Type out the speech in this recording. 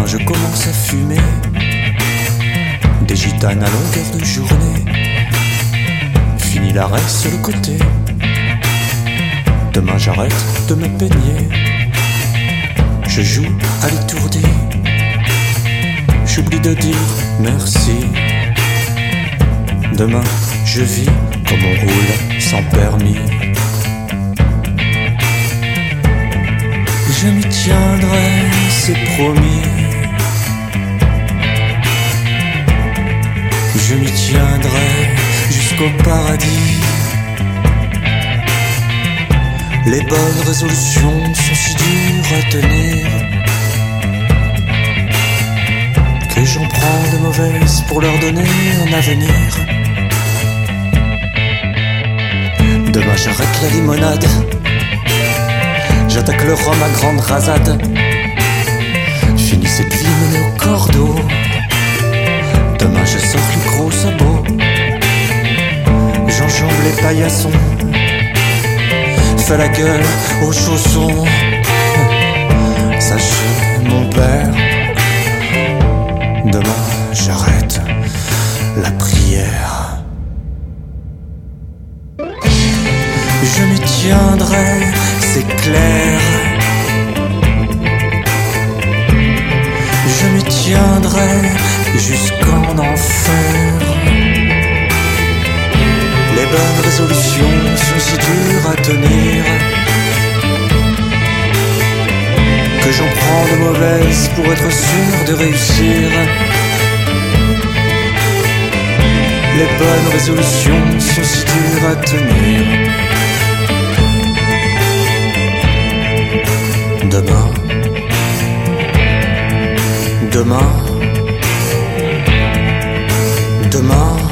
Demain je commence à fumer des gitanes à longueur de journée. Fini l'arrêt sur le côté. Demain j'arrête de me peigner. Je joue à l'étourdi. J'oublie de dire merci. Demain je vis comme on roule sans permis. Je m'y tiendrai, c'est promis. Jusqu'au paradis. Les bonnes résolutions sont si dures à tenir que j'en prends de mauvaises pour leur donner un avenir. Demain j'arrête la limonade, j'attaque le rhum à grande rasade. Fais la gueule aux chaussons. Sachez, mon père, demain j'arrête la prière. Je m'y tiendrai, c'est clair. Je m'y tiendrai jusqu'en bonnes résolutions sont si dures à tenir que j'en prends de mauvaises pour être sûr de réussir. Les bonnes résolutions sont si dures à tenir. Demain, demain, demain.